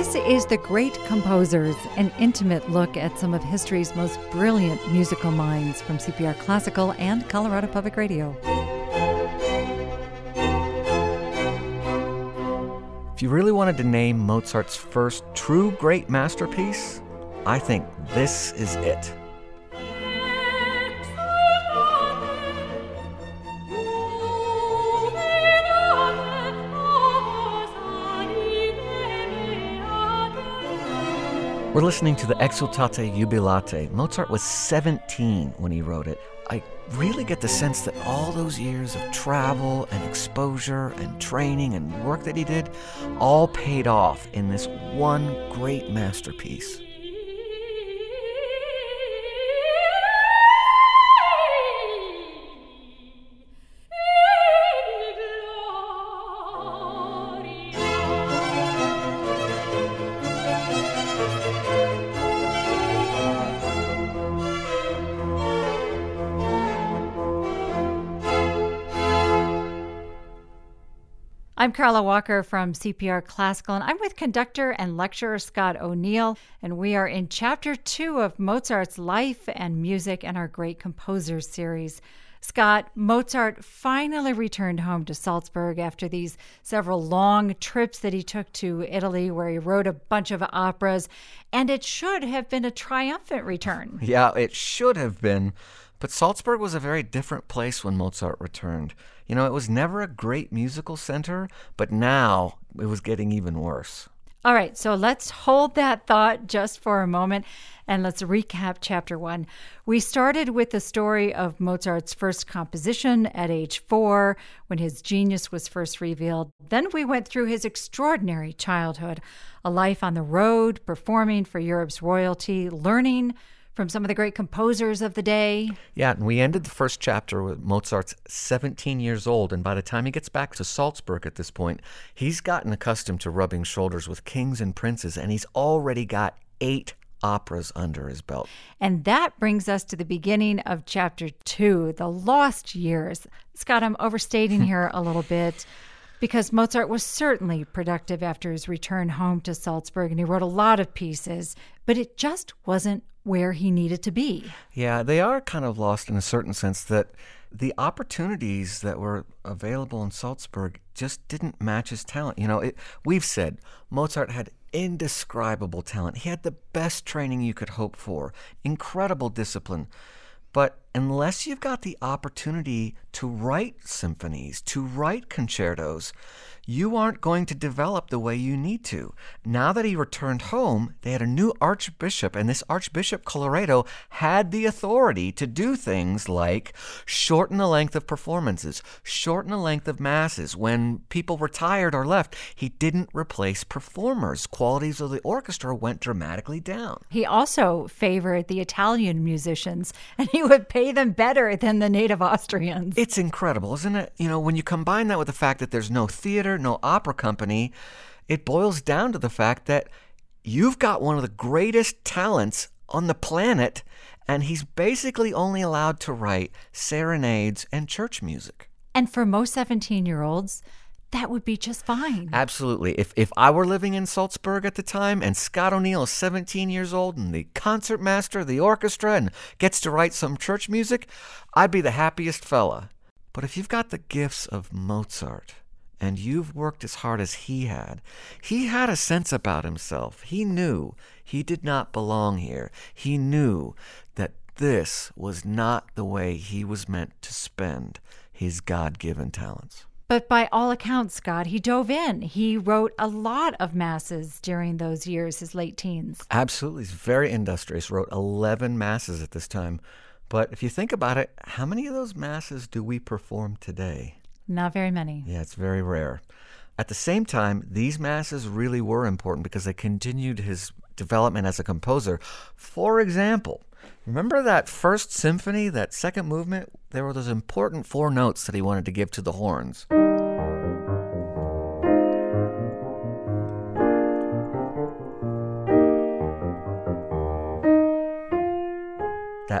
This is The Great Composers, an intimate look at some of history's most brilliant musical minds from CPR Classical and Colorado Public Radio. If you really wanted to name Mozart's first true great masterpiece, I think this is it. We're listening to the Exsultate Jubilate. Mozart was 17 when he wrote it. I really get the sense that all those years of travel and exposure and training and work that he did all paid off in this one great masterpiece. Karla Walker from CPR Classical, and I'm with conductor and lecturer Scott O'Neil, and we are in chapter two of Mozart's life and music and our Great Composers series. Scott, Mozart finally returned home to Salzburg after these several long trips that he took to Italy, where he wrote a bunch of operas, and it should have been a triumphant return. Yeah, it should have been. But Salzburg was a very different place when Mozart returned. You know, it was never a great musical center, but now it was getting even worse. All right, so let's hold that thought just for a moment and let's recap chapter one. We started with the story of Mozart's first composition at age four when his genius was first revealed. Then we went through his extraordinary childhood, a life on the road, performing for Europe's royalty, learning from some of the great composers of the day. Yeah, and we ended the first chapter with Mozart's 17 years old, and by the time he gets back to Salzburg at this point, he's gotten accustomed to rubbing shoulders with kings and princes, and he's already got eight operas under his belt. And that brings us to the beginning of chapter two, the lost years. Scott, I'm overstating here a little bit because Mozart was certainly productive after his return home to Salzburg and he wrote a lot of pieces, but it just wasn't where he needed to be. Yeah, they are kind of lost in a certain sense that the opportunities that were available in Salzburg just didn't match his talent. You know, it, we've said Mozart had indescribable talent. He had the best training you could hope for, incredible discipline. But unless you've got the opportunity to write symphonies, to write concertos, you aren't going to develop the way you need to. Now that he returned home, they had a new archbishop, and this Archbishop Colloredo had the authority to do things like shorten the length of performances, shorten the length of masses. When people retired or left, he didn't replace performers. Qualities of the orchestra went dramatically down. He also favored the Italian musicians, and he would pay them better than the native Austrians. It's incredible, isn't it? You know, when you combine that with the fact that there's no theater, no opera company, it boils down to the fact that you've got one of the greatest talents on the planet, and he's basically only allowed to write serenades and church music. And for most 17 year olds, that would be just fine. Absolutely. If if I were living in Salzburg at the time and Scott O'Neil is 17 years old and the concertmaster of the orchestra and gets to write some church music, I'd be the happiest fella. But if you've got the gifts of Mozart, and you've worked as hard as he had. He had a sense about himself. He knew he did not belong here. He knew that this was not the way he was meant to spend his God given talents. But by all accounts, Scott, he dove in. He wrote a lot of masses during those years, his late teens. Absolutely. He's very industrious, wrote 11 masses at this time. But if you think about it, how many of those masses do we perform today? Not very many. Yeah, it's very rare. At the same time, these masses really were important because they continued his development as a composer. For example, remember that first symphony, that second movement? There were those important four notes that he wanted to give to the horns.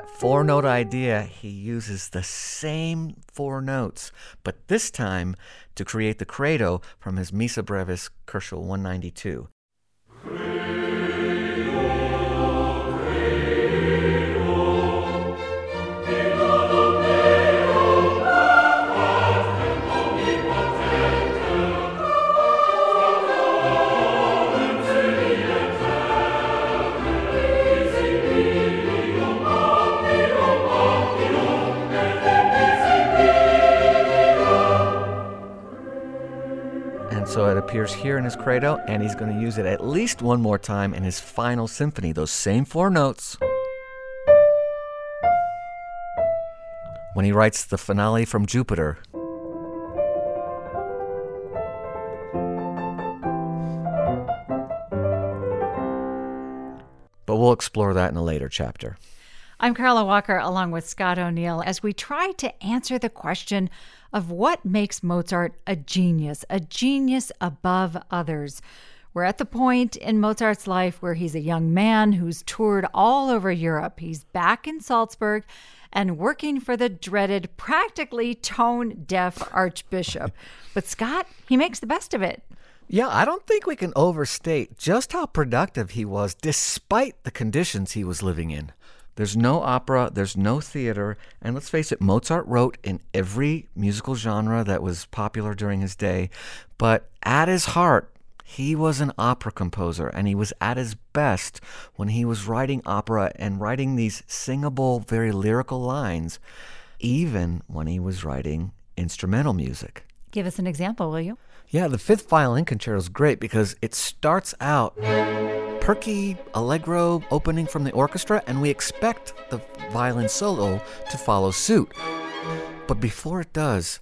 That four note idea, he uses the same four notes, but this time to create the credo from his Missa Brevis Kochel 192. And so it appears here in his credo, and he's going to use it at least one more time in his final symphony, those same four notes. When he writes the finale from Jupiter. But we'll explore that in a later chapter. I'm Karla Walker along with Scott O'Neil as we try to answer the question of what makes Mozart a genius, a genius above others. We're at the point in Mozart's life where he's a young man who's toured all over Europe. He's back in Salzburg and working for the dreaded, practically tone deaf Archbishop. But Scott, he makes the best of it. Yeah, I don't think we can overstate just how productive he was despite the conditions he was living in. There's no opera, there's no theater, and let's face it, Mozart wrote in every musical genre that was popular during his day, but at his heart, he was an opera composer, and he was at his best when he was writing opera and writing these singable, very lyrical lines, even when he was writing instrumental music. Give us an example, will you? Yeah, the fifth violin concerto is great because it starts out perky, allegro opening from the orchestra, and we expect the violin solo to follow suit. But before it does,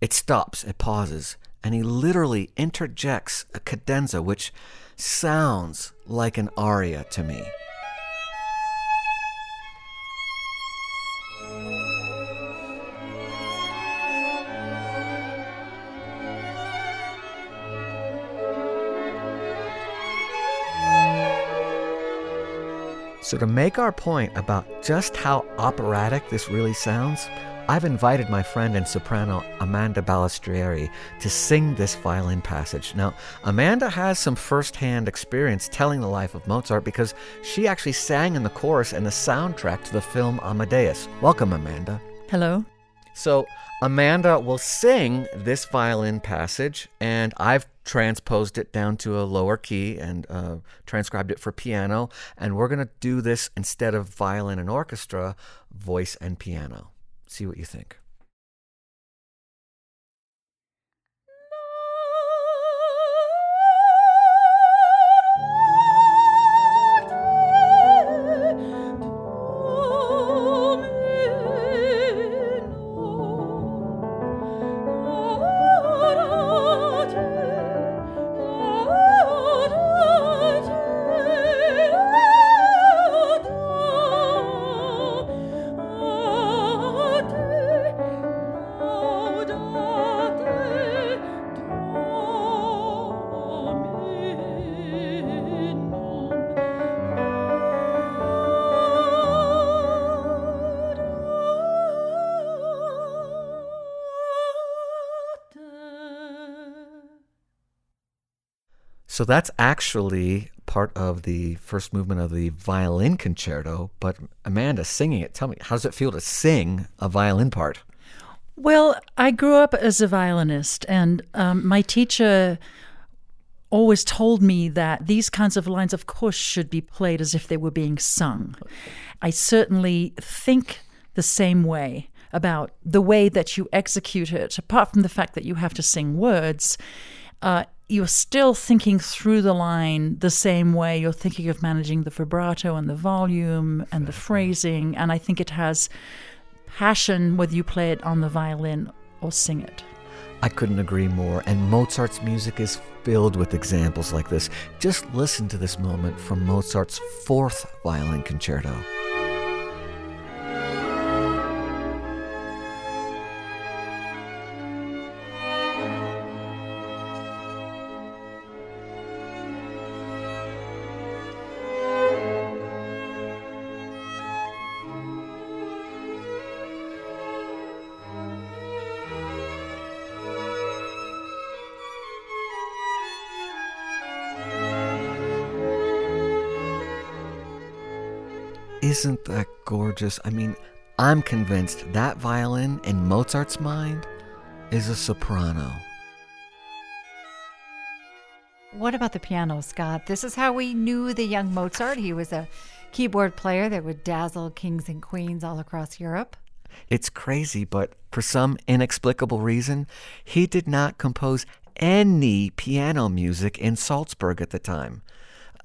it stops, it pauses, and he literally interjects a cadenza which sounds like an aria to me. So, to make our point about just how operatic this really sounds, I've invited my friend and soprano Amanda Balestrieri to sing this violin passage. Now, Amanda has some firsthand experience telling the life of Mozart because she actually sang in the chorus and the soundtrack to the film Amadeus. Welcome, Amanda. Hello. So, Amanda will sing this violin passage, and I've transposed it down to a lower key and uh, transcribed it for piano. And we're going to do this instead of violin and orchestra, voice and piano. See what you think. So that's actually part of the first movement of the violin concerto. But Amanda, singing it, tell me, how does it feel to sing a violin part? Well, I grew up as a violinist, and um, my teacher always told me that these kinds of lines, of course, should be played as if they were being sung. I certainly think the same way about the way that you execute it, apart from the fact that you have to sing words. Uh, you're still thinking through the line the same way you're thinking of managing the vibrato and the volume and the phrasing. And I think it has passion whether you play it on the violin or sing it. I couldn't agree more. And Mozart's music is filled with examples like this. Just listen to this moment from Mozart's fourth violin concerto. Isn't that gorgeous? I mean, I'm convinced that violin in Mozart's mind is a soprano. What about the piano, Scott? This is how we knew the young Mozart. He was a keyboard player that would dazzle kings and queens all across Europe. It's crazy, but for some inexplicable reason, he did not compose any piano music in Salzburg at the time.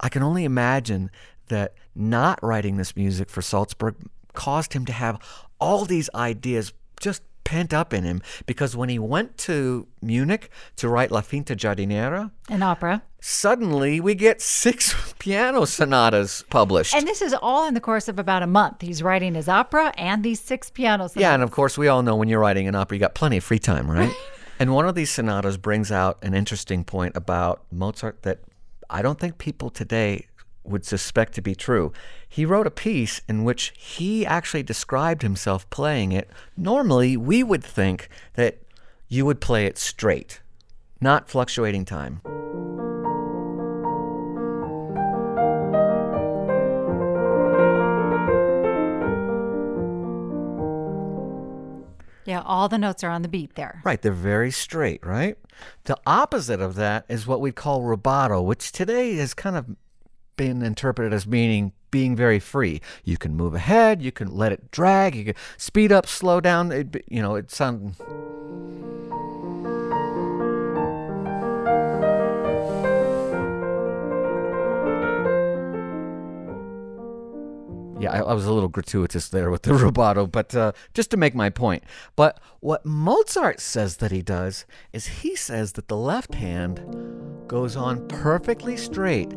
I can only imagine that not writing this music for Salzburg caused him to have all these ideas just pent up in him because when he went to Munich to write La Finta Giardiniera, An opera. suddenly we get six piano sonatas published. And this is all in the course of about a month. He's writing his opera and these six piano sonatas. yeah, and of course, we all know when you're writing an opera, you got plenty of free time, right? and one of these sonatas brings out an interesting point about Mozart that I don't think people today would suspect to be true. He wrote a piece in which he actually described himself playing it. Normally, we would think that you would play it straight, not fluctuating time. Yeah, all the notes are on the beat there. Right, they're very straight, right? The opposite of that is what we call rubato, which today has kind of been interpreted as meaning being very free. You can move ahead, you can let it drag, you can speed up, slow down. It, you know, it sounds. Yeah, I, I was a little gratuitous there with the rubato, but uh, just to make my point. But what Mozart says that he does is he says that the left hand goes on perfectly straight,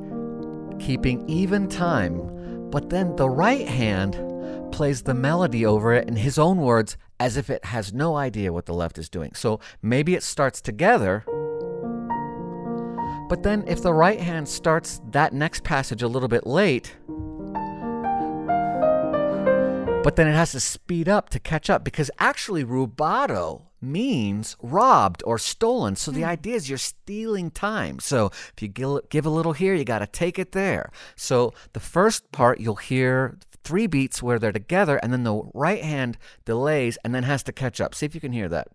keeping even time, but then the right hand plays the melody over it in his own words as if it has no idea what the left is doing. So maybe it starts together. But then, if the right hand starts that next passage a little bit late, but then it has to speed up to catch up because actually rubato means robbed or stolen. So the hmm. idea is you're stealing time. So if you give, give a little here, you got to take it there. So the first part you'll hear three beats where they're together and then the right hand delays and then has to catch up. See if you can hear that.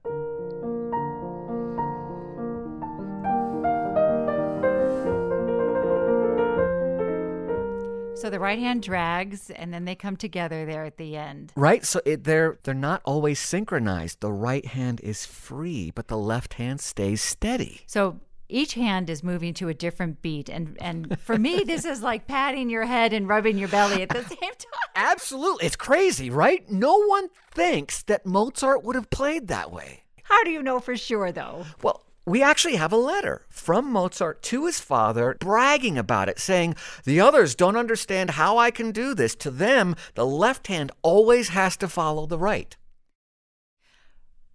So the right hand drags and then they come together there at the end. Right? So it, they're they're not always synchronized. The right hand is free, but the left hand stays steady. So each hand is moving to a different beat and and for me this is like patting your head and rubbing your belly at the same time. Absolutely. It's crazy, right? No one thinks that Mozart would have played that way. How do you know for sure though? Well, we actually have a letter from Mozart to his father bragging about it, saying, The others don't understand how I can do this. To them, the left hand always has to follow the right.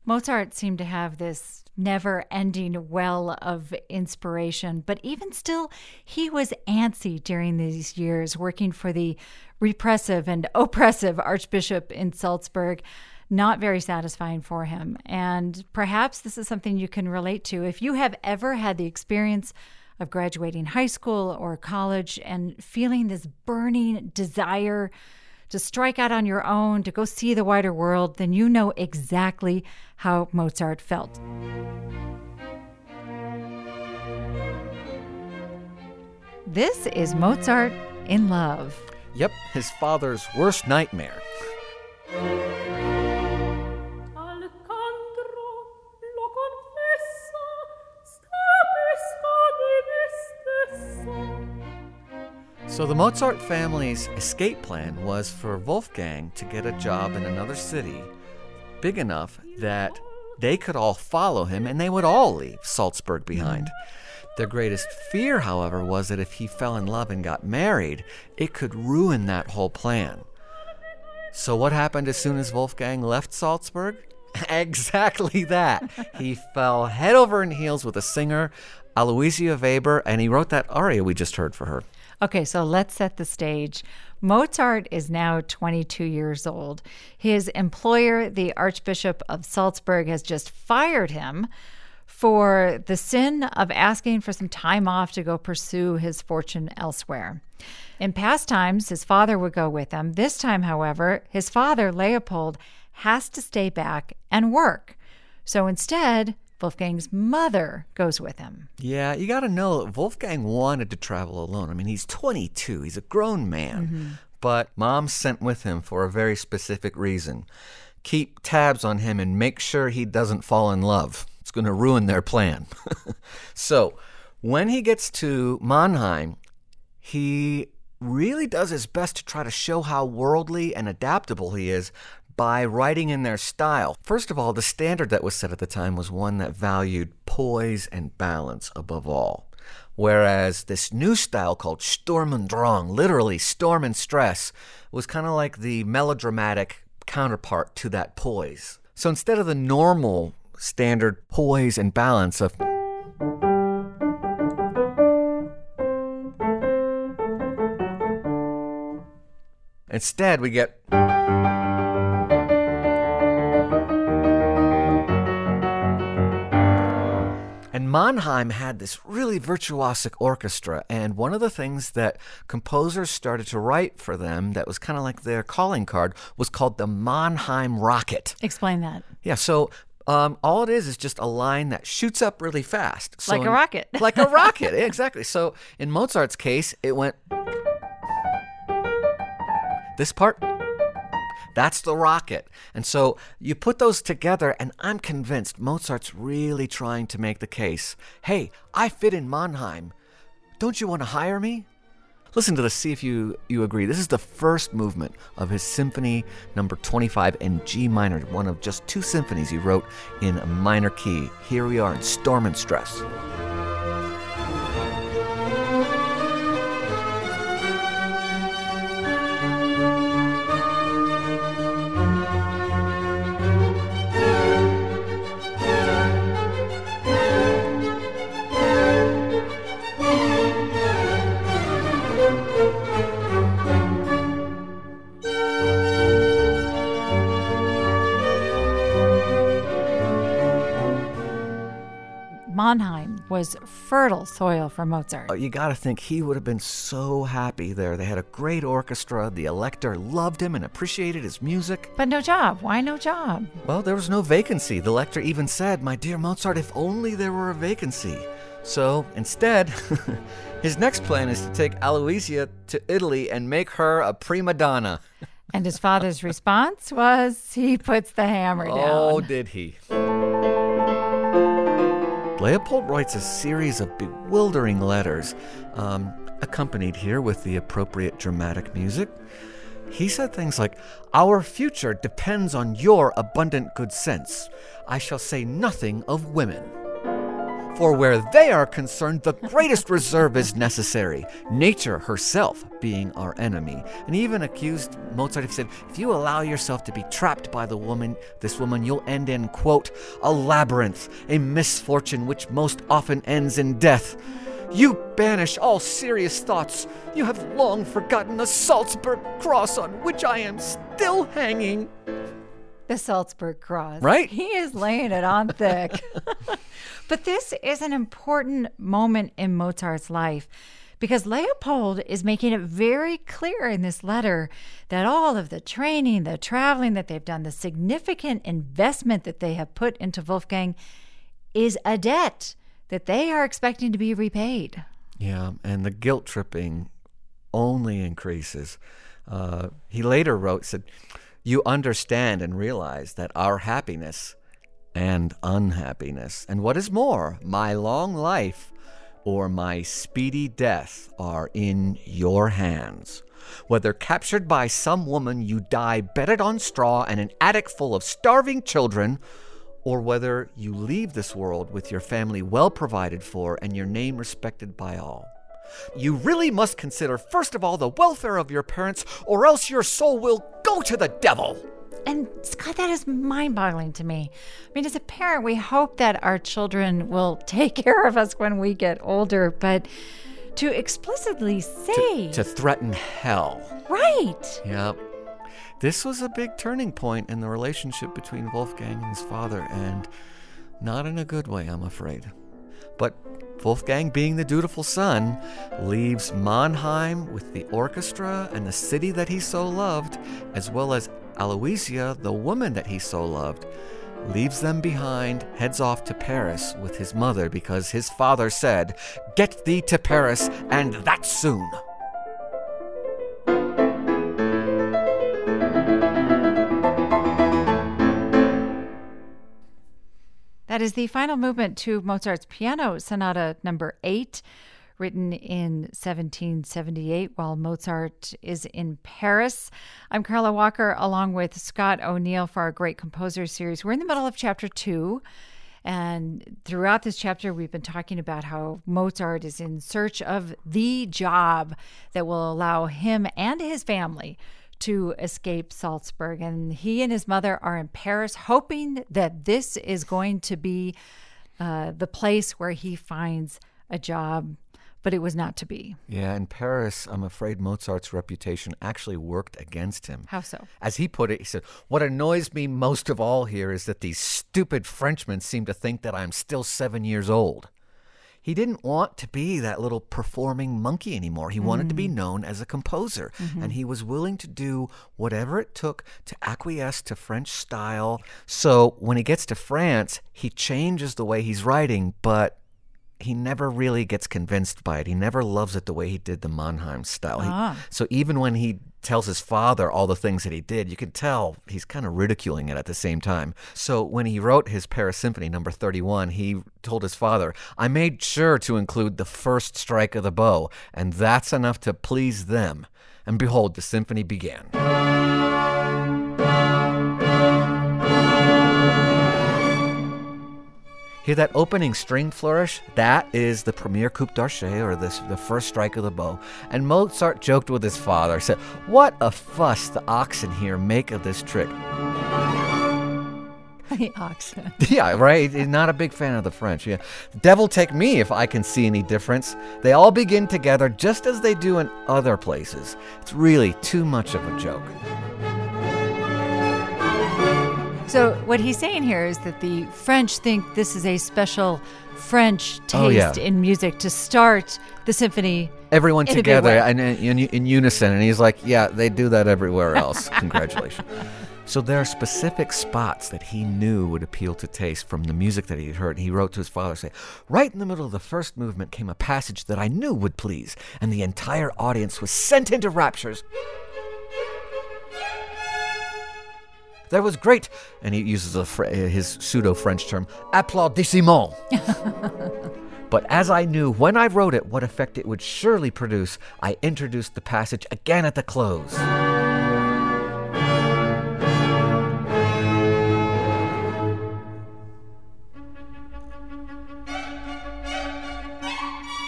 Mozart seemed to have this never ending well of inspiration, but even still, he was antsy during these years working for the repressive and oppressive Archbishop in Salzburg. Not very satisfying for him. And perhaps this is something you can relate to. If you have ever had the experience of graduating high school or college and feeling this burning desire to strike out on your own, to go see the wider world, then you know exactly how Mozart felt. This is Mozart in Love. Yep, his father's worst nightmare. So the Mozart family's escape plan was for Wolfgang to get a job in another city big enough that they could all follow him and they would all leave Salzburg behind. Their greatest fear, however, was that if he fell in love and got married, it could ruin that whole plan. So, what happened as soon as Wolfgang left Salzburg? exactly that. he fell head over in heels with a singer, Aloysia Weber, and he wrote that aria we just heard for her. Okay, so let's set the stage. Mozart is now 22 years old. His employer, the Archbishop of Salzburg, has just fired him for the sin of asking for some time off to go pursue his fortune elsewhere. In past times, his father would go with him. This time, however, his father, Leopold, has to stay back and work. So instead, Wolfgang's mother goes with him. Yeah, you got to know that Wolfgang wanted to travel alone. I mean, he's 22, he's a grown man. Mm-hmm. But mom sent with him for a very specific reason keep tabs on him and make sure he doesn't fall in love. It's going to ruin their plan. so, when he gets to Mannheim, he really does his best to try to show how worldly and adaptable he is by writing in their style. First of all, the standard that was set at the time was one that valued poise and balance above all. Whereas this new style called Sturm und Drang, literally storm and stress, was kind of like the melodramatic counterpart to that poise. So instead of the normal standard poise and balance of Instead, we get And Mannheim had this really virtuosic orchestra, and one of the things that composers started to write for them that was kind of like their calling card was called the Mannheim Rocket. Explain that. Yeah, so um, all it is is just a line that shoots up really fast. So Like a in- rocket. like a rocket, exactly. So in Mozart's case, it went. This part, that's the rocket. And so you put those together, and I'm convinced Mozart's really trying to make the case hey, I fit in Mannheim. Don't you want to hire me? Listen to this, see if you, you agree. This is the first movement of his symphony number 25 in G minor, one of just two symphonies he wrote in a minor key. Here we are in Storm and Stress. Mannheim was fertile soil for Mozart. Uh, You got to think he would have been so happy there. They had a great orchestra. The elector loved him and appreciated his music. But no job. Why no job? Well, there was no vacancy. The elector even said, My dear Mozart, if only there were a vacancy. So instead, his next plan is to take Aloysia to Italy and make her a prima donna. And his father's response was he puts the hammer down. Oh, did he? Leopold writes a series of bewildering letters, um, accompanied here with the appropriate dramatic music. He said things like, Our future depends on your abundant good sense. I shall say nothing of women. For where they are concerned, the greatest reserve is necessary, nature herself being our enemy. And he even accused Mozart of said, if you allow yourself to be trapped by the woman, this woman, you'll end in, quote, a labyrinth, a misfortune which most often ends in death. You banish all serious thoughts. You have long forgotten the Salzburg cross on which I am still hanging. The Salzburg Cross. Right? He is laying it on thick. but this is an important moment in Mozart's life because Leopold is making it very clear in this letter that all of the training, the traveling that they've done, the significant investment that they have put into Wolfgang is a debt that they are expecting to be repaid. Yeah, and the guilt tripping only increases. Uh, he later wrote, said, You understand and realize that our happiness and unhappiness, and what is more, my long life or my speedy death are in your hands. Whether captured by some woman you die bedded on straw in an attic full of starving children, or whether you leave this world with your family well provided for and your name respected by all. You really must consider, first of all, the welfare of your parents, or else your soul will go to the devil. And Scott, that is mind boggling to me. I mean, as a parent, we hope that our children will take care of us when we get older, but to explicitly say, To threaten hell. right. Yep. This was a big turning point in the relationship between Wolfgang and his father, and not in a good way, I'm afraid. But Wolfgang, being the dutiful son, leaves Mannheim with the orchestra and the city that he so loved, as well as Aloysia, the woman that he so loved, leaves them behind, heads off to Paris with his mother because his father said, Get thee to Paris, and that soon. That is the final movement to Mozart's Piano Sonata number 8, written in 1778 while Mozart is in Paris. I'm Karla Walker along with Scott O'Neil for our Great Composer series. We're in the middle of chapter 2. And throughout this chapter, we've been talking about how Mozart is in search of the job that will allow him and his family to escape Salzburg. And he and his mother are in Paris, hoping that this is going to be uh, the place where he finds a job. But it was not to be. Yeah, in Paris, I'm afraid Mozart's reputation actually worked against him. How so? As he put it, he said, What annoys me most of all here is that these stupid Frenchmen seem to think that I'm still seven years old. He didn't want to be that little performing monkey anymore. He wanted to be known as a composer, and he was willing to do whatever it took to acquiesce to French style. So when he gets to France, he changes the way he's writing, but he never really gets convinced by it. He never loves it the way he did the Mannheim style. He- Ah. so even when he tells his father all the things that he did, you can tell he's kind of ridiculing it at the same time. So when he wrote his Paris Symphony number 31, he told his father, "I made sure to include the first strike of the bow, and that's enough to please them." And behold, the symphony began. Hear that opening string flourish? That is the premier coup d'archet, or this, the first strike of the bow. And Mozart joked with his father, said, What a fuss the oxen here make of this trick. The oxen. yeah, right? He's not a big fan of the French. Yeah. Devil take me if I can see any difference. They all begin together just as they do in other places. It's really too much of a joke. So what he's saying here is that the French think this is a special French taste Oh, yeah. in music to start the symphony. Everyone together and in, in unison. And he's like, Yeah, they do that everywhere else. Congratulations. So there are specific spots that he knew would appeal to taste from the music that he'd heard. He wrote to his father, say, Right in the middle of the first movement came a passage that I knew would please, and the entire audience was sent into raptures. That was great, and he uses a, fr- uh, his pseudo French term, applaudissement. But as I knew when I wrote it what effect it would surely produce, I introduced the passage again at the close.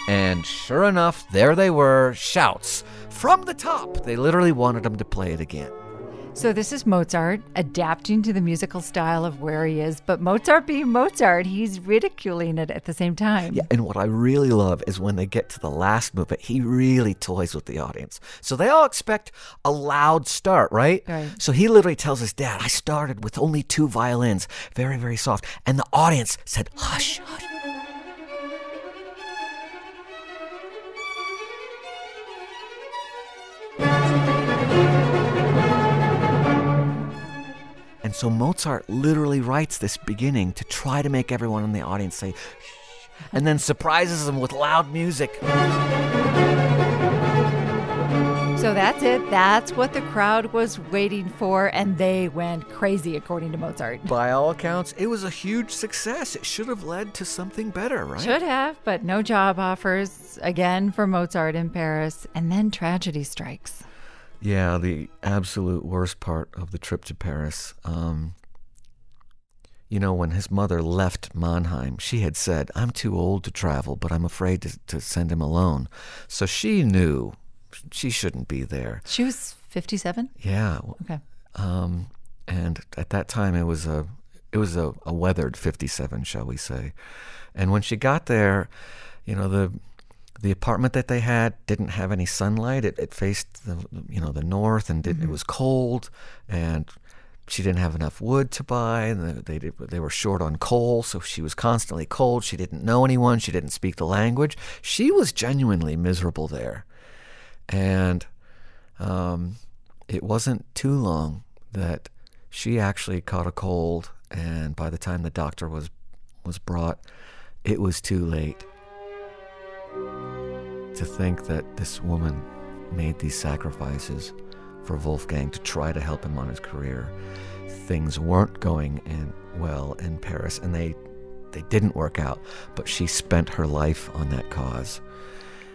And sure enough, there they were, shouts from the top. They literally wanted him to play it again. So this is Mozart adapting to the musical style of where he is, but Mozart being Mozart, he's ridiculing it at the same time. Yeah, and what I really love is when they get to the last movement, he really toys with the audience. So they all expect a loud start, right? Right. So he literally tells his dad, I started with only two violins, very, very soft. And the audience said, hush, hush. And so Mozart literally writes this beginning to try to make everyone in the audience say, shh, and then surprises them with loud music. So that's it. That's what the crowd was waiting for, and they went crazy, according to Mozart. By all accounts, it was a huge success. It should have led to something better, right? Should have, but no job offers again for Mozart in Paris, and then tragedy strikes. Yeah, the absolute worst part of the trip to Paris. Um, you know, when his mother left Mannheim, she had said, I'm too old to travel, but I'm afraid to, to send him alone. So she knew she shouldn't be there. She was 57? Yeah. Okay. Um, and at that time, it was a it was a, a weathered 57, shall we say. And when she got there, you know, the the apartment that they had didn't have any sunlight. It, it faced the you know the north, and it, it was cold, and she didn't have enough wood to buy. And they they, they were short on coal, so she was constantly cold. She didn't know anyone. She didn't speak the language. She was genuinely miserable there, and um, it wasn't too long that she actually caught a cold, and by the time the doctor was was brought, it was too late. To think that this woman made these sacrifices for Wolfgang to try to help him on his career. Things weren't going in well in Paris, and they they didn't work out, but she spent her life on that cause.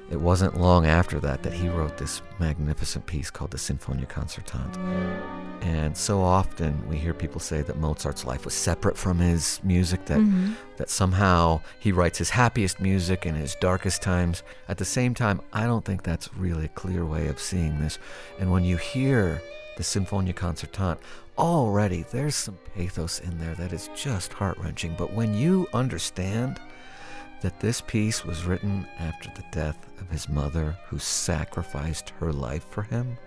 It wasn't long after that that he wrote this magnificent piece called the Sinfonia Concertante. And so often we hear people say that Mozart's life was separate from his music, that, mm-hmm. that somehow he writes his happiest music in his darkest times. At the same time, I don't think that's really a clear way of seeing this. And when you hear the Sinfonia Concertante, already there's some pathos in there that is just heart wrenching. But when you understand that this piece was written after the death of his mother, who sacrificed her life for him,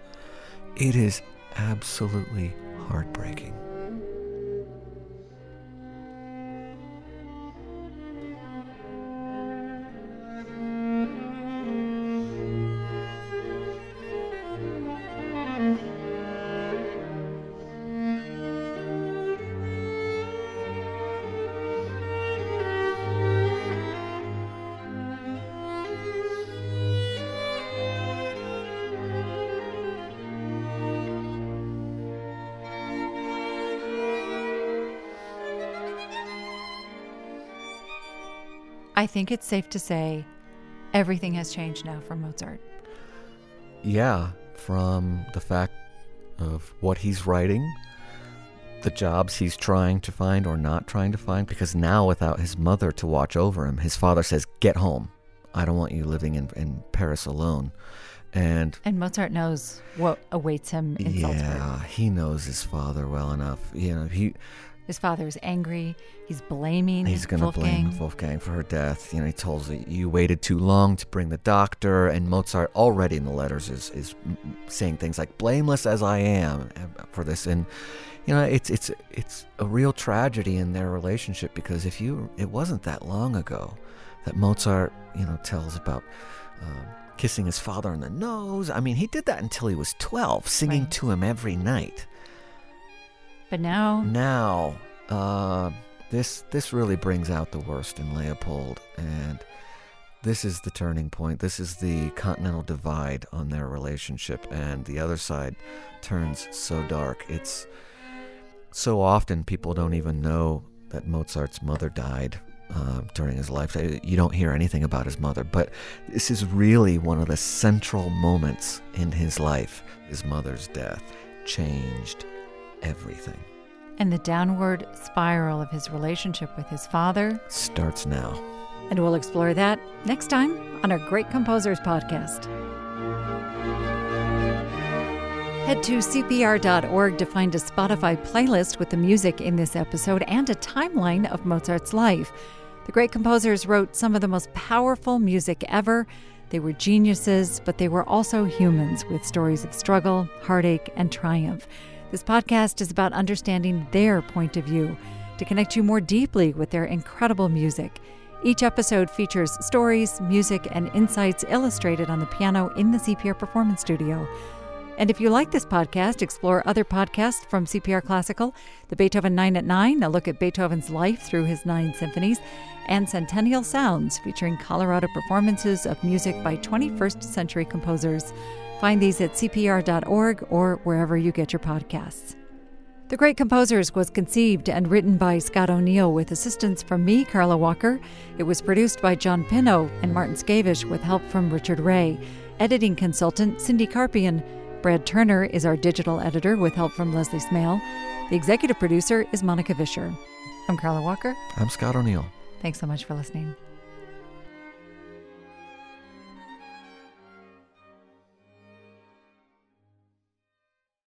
it is absolutely heartbreaking. Think it's safe to say everything has changed now for Mozart. Yeah, from the fact of what he's writing, the jobs he's trying to find or not trying to find, because now without his mother to watch over him, his father says, Get home. I don't want you living in, in Paris alone. And And Mozart knows what awaits him in Salzburg. yeah, he knows his father well enough. You know, he His father is angry. He's blaming He's going to blame Wolfgang for her death. You know, he tells her, you waited too long to bring the doctor. And Mozart already in the letters is, is saying things like, blameless as I am uh, for this. And, you know, it's, it's, it's a real tragedy in their relationship because if you, it wasn't that long ago that Mozart, you know, tells about um, kissing his father on the nose. I mean, he did that until he was 12, singing Right. to him every night But now, now uh, this this really brings out the worst in Leopold, and this is the turning point. This is the continental divide on their relationship, and the other side turns so dark. It's so often people don't even know that Mozart's mother died. Uh, during his life, you don't hear anything about his mother, but this is really one of the central moments in his life. His mother's death changed everything. and the downward spiral of his relationship with his father. starts now. And we'll explore that next time on our Great Composers podcast. Head to CPR.org to find a Spotify playlist with the music in this episode and a timeline of Mozart's life. The great composers wrote some of the most powerful music ever. They were geniuses, but they were also humans with stories of struggle, heartache, and triumph. This podcast is about understanding their point of view to connect you more deeply with their incredible music. Each episode features stories, music, and insights illustrated on the piano in the CPR Performance Studio. And if you like this podcast, explore other podcasts from CPR Classical, the Beethoven 9 at 9, a look at Beethoven's life through his nine symphonies, and Centennial Sounds, featuring Colorado performances of music by 21st century composers. Find these at CPR.org or wherever you get your podcasts. The Great Composers was conceived and written by Scott O'Neil with assistance from me, Karla Walker. It was produced by John Pino and Martin Skavish with help from Richard Ray. Editing consultant Cindy Carpian. Brad Turner is our digital editor with help from Leslie Smale. The executive producer is Monica Vischer. I'm Karla Walker. I'm Scott O'Neil. Thanks so much for listening.